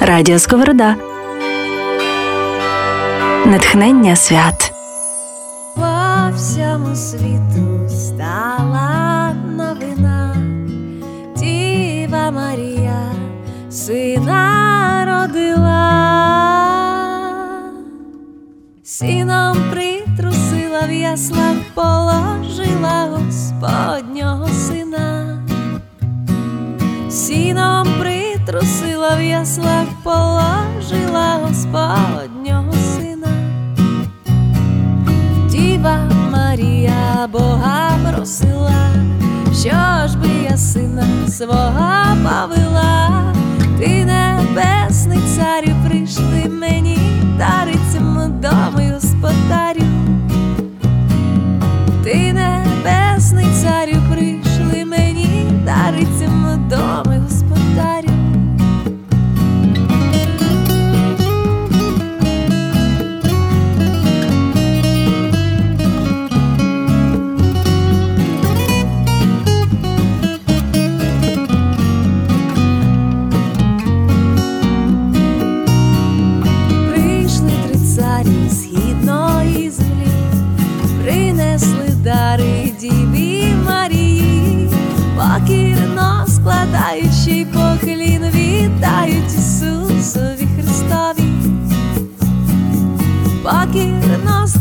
Радіо Сковорода. Натхнення свят. По всьому світу стала новина. Діва Марія сина родила, сіном притрусила в яслах положила баба однього сина, сіном притрусила в яслах, положила Господнього сина, діва Марія Бога просила, що ж би я сина свого повела, ти небесний царю прийшли мені.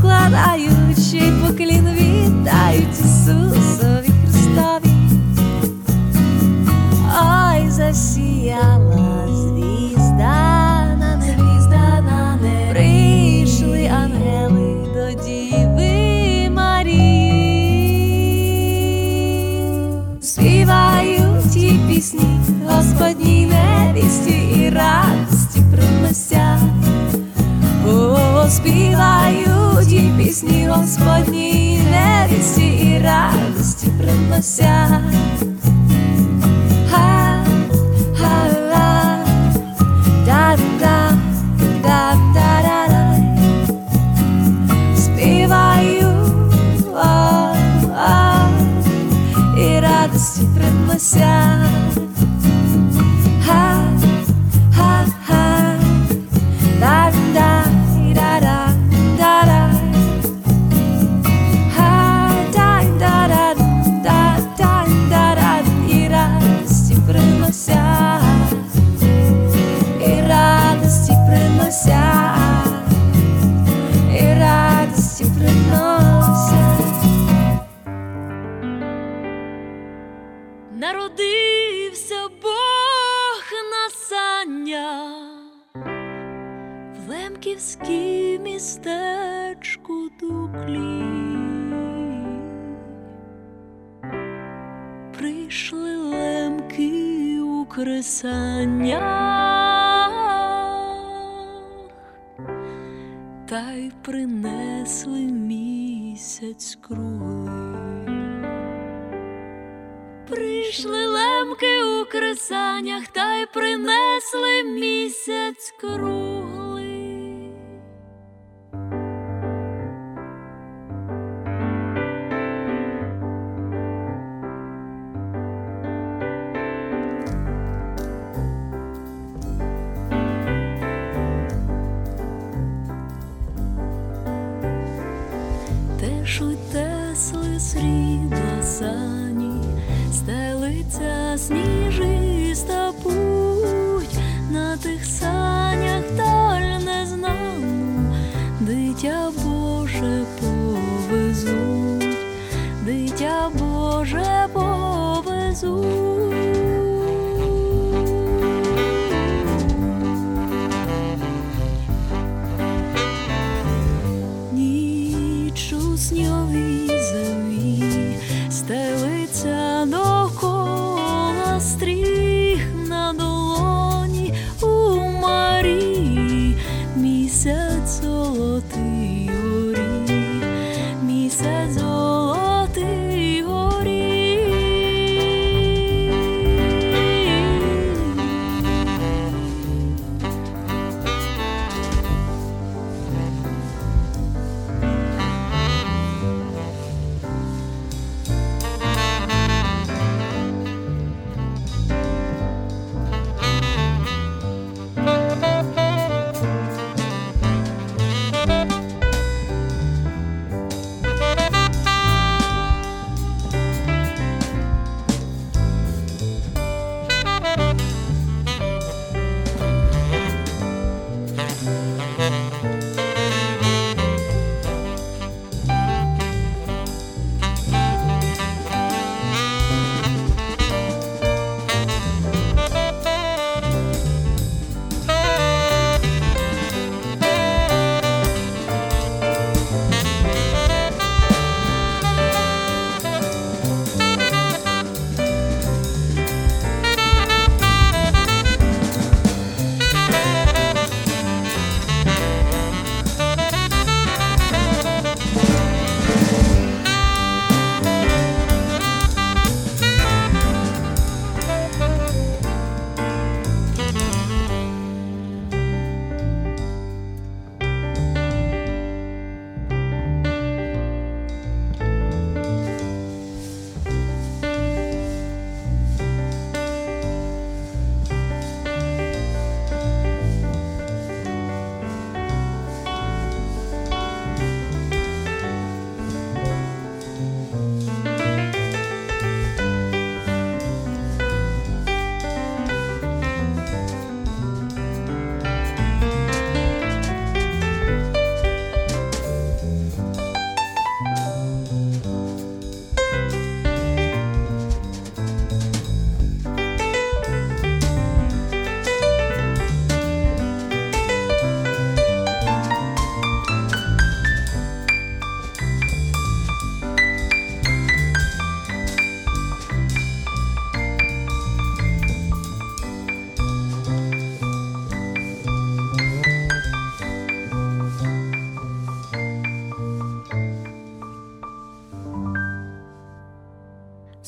склад, а ючей поклін вітають. Свободній невісті і радості приносять. Прошлый месяц кровь.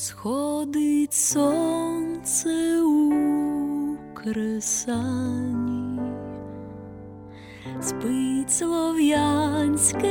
Сходить сонце у кресані, спить слов'янське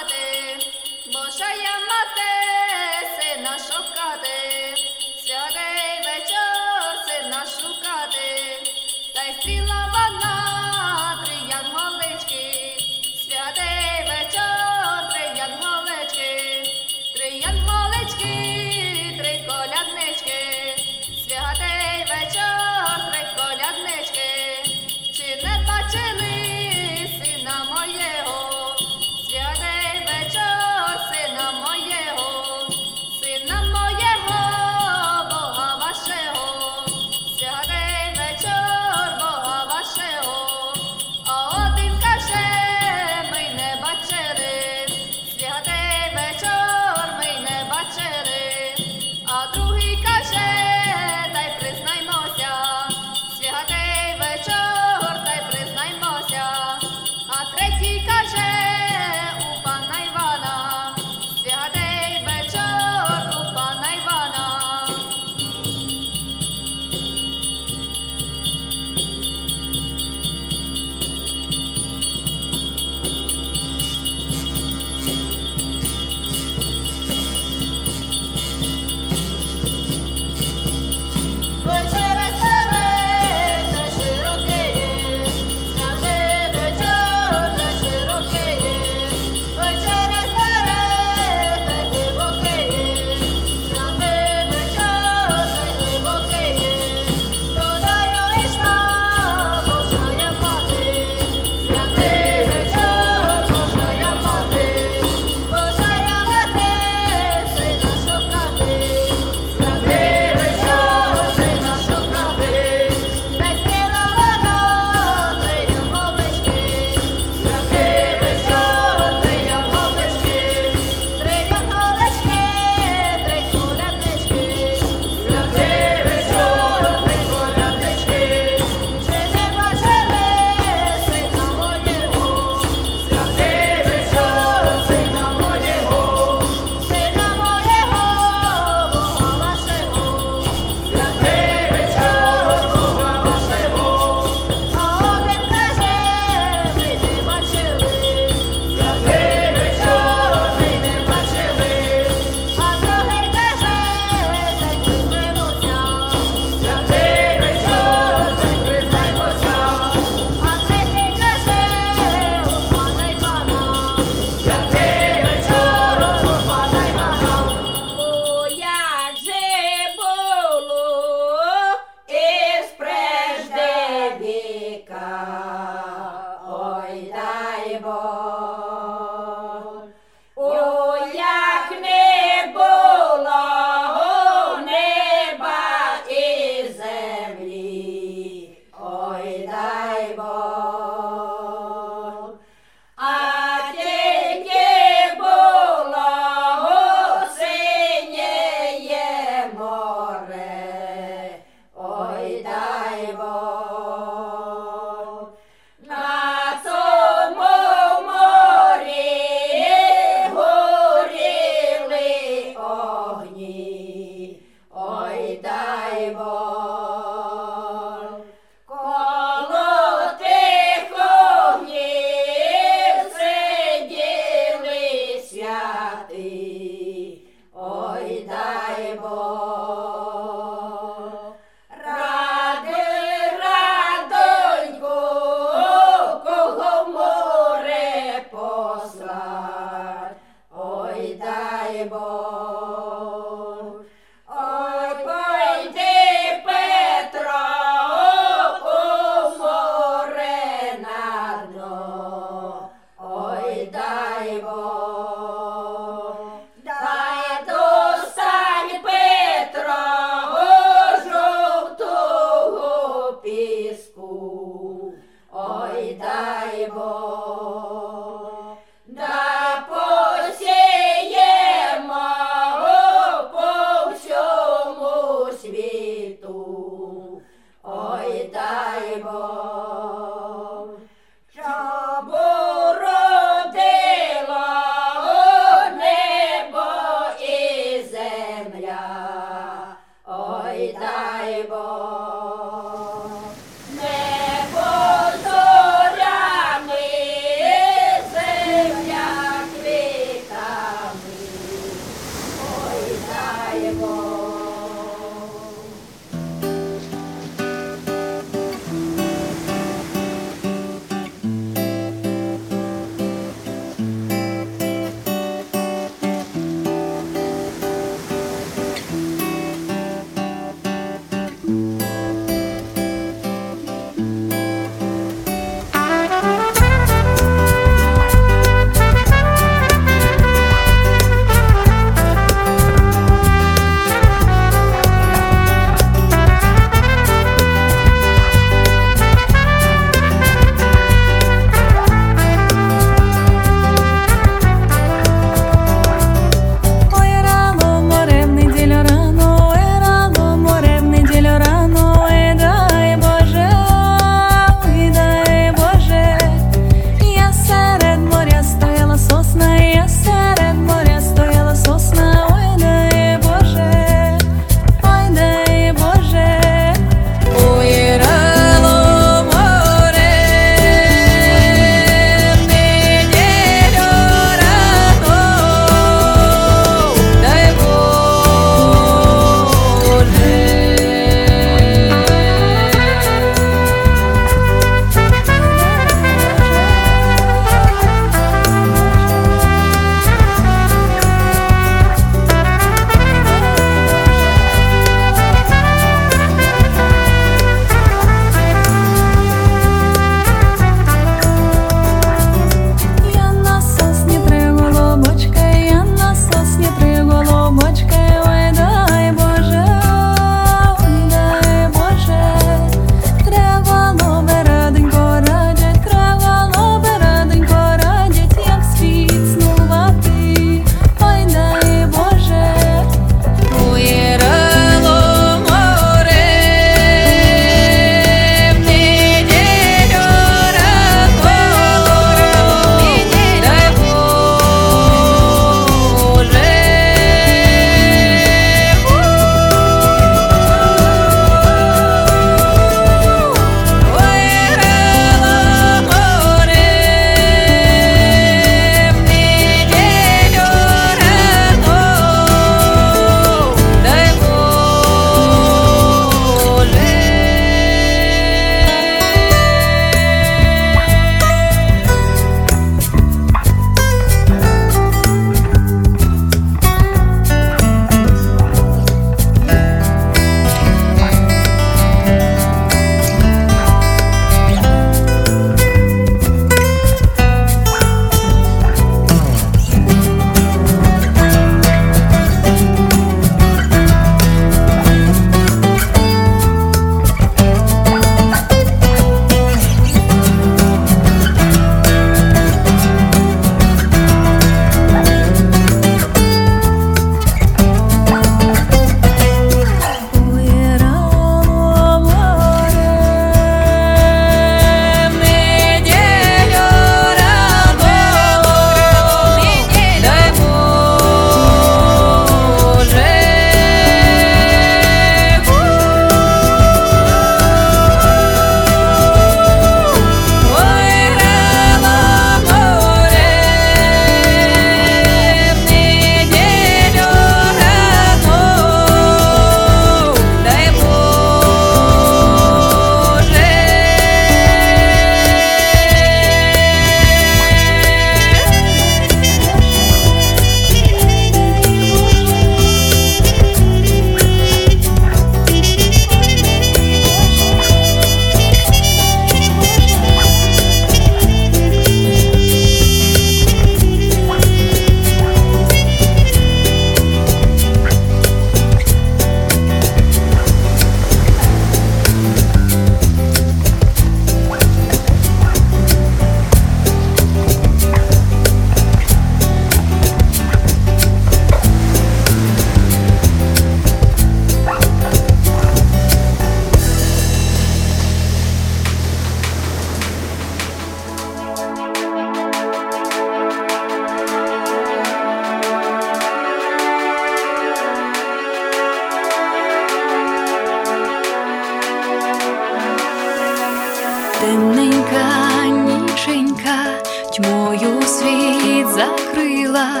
закрила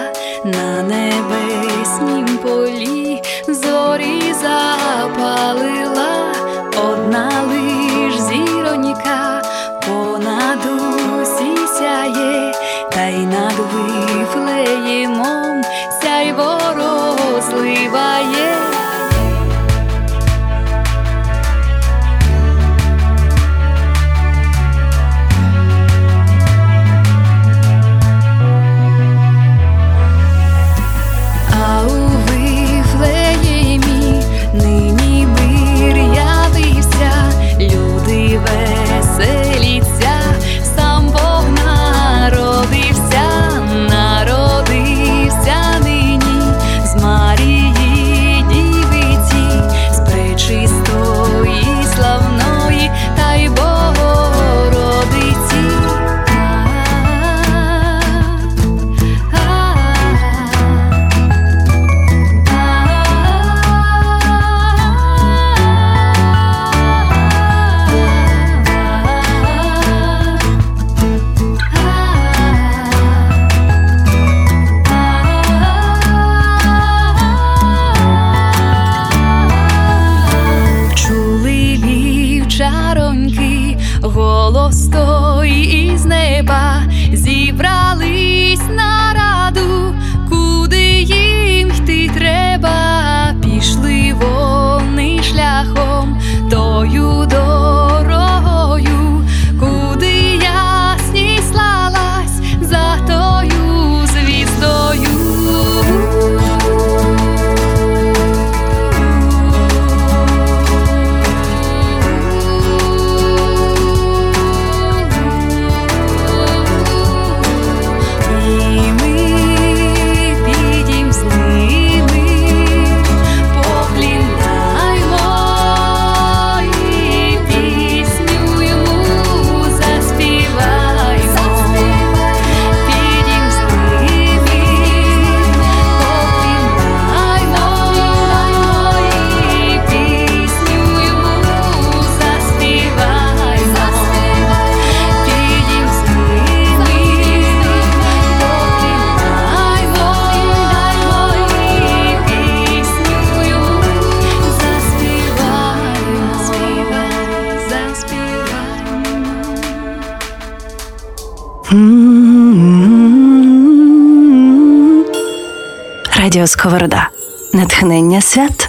Радіо Сковорода. Натхнення свят.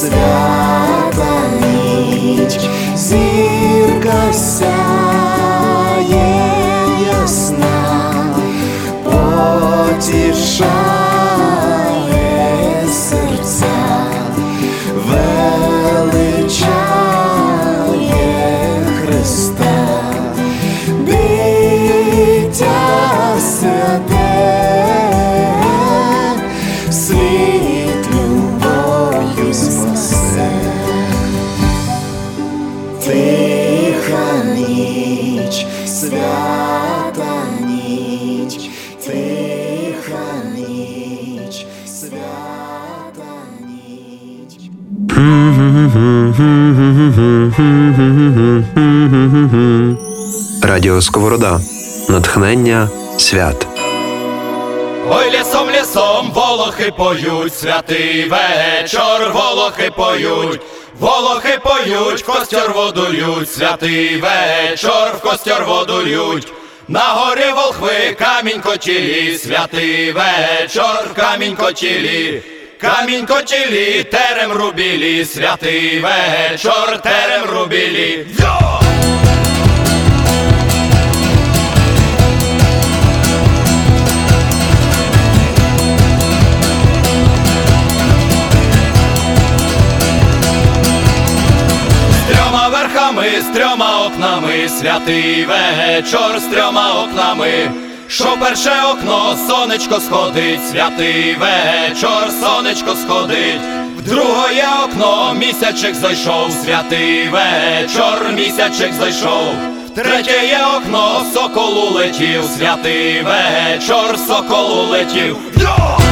свята ніч. Радіо Сковорода. Натхнення свят. Ой, лісом, лісом, волохи поють, святий вечір, волохи поють, волохи поють, в костер воду лють, святий вечір, в костер воду лють. На горі волхви, камінь котілі, святий вечір, камінь котілі, камінь котілі, терем рубілі, святий вечір, терем рубілі. Йо! З трьома окнами, святий вечір з трьома окнами. Що перше окно, сонечко сходить, святий вечір, сонечко сходить. В друге окно місячик зайшов, святий вечір, місячик зайшов. В третє окно, соколу летів, святий вечір, соколу летів. Йо!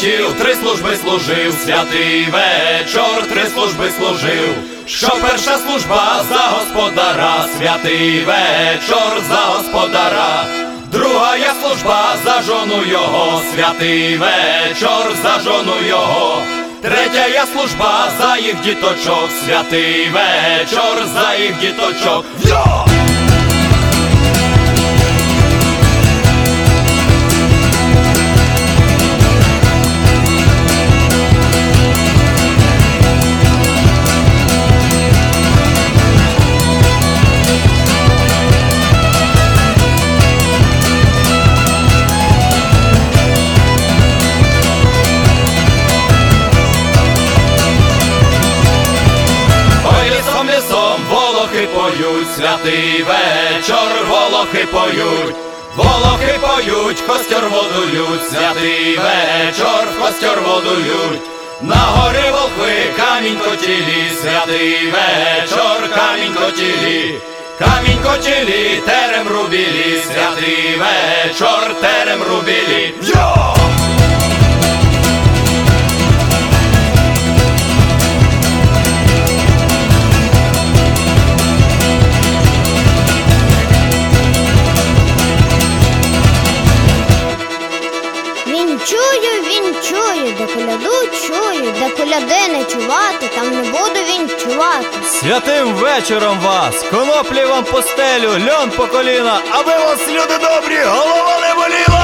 Улетів, три служби служив, святий вечір, три служби служив. Що перша служба за господара, святий вечір за господара. Друга є служба за жону його, святий вечір за жону його. Третя є служба за їх діточок, святий вечір за їх діточок. Йо! Котілі, терем рубілі, святий вечор, терем рубілі. Святим вечором вас, коноплі вам постелю, льон по коліна, аби вас, люди добрі, голова не боліла!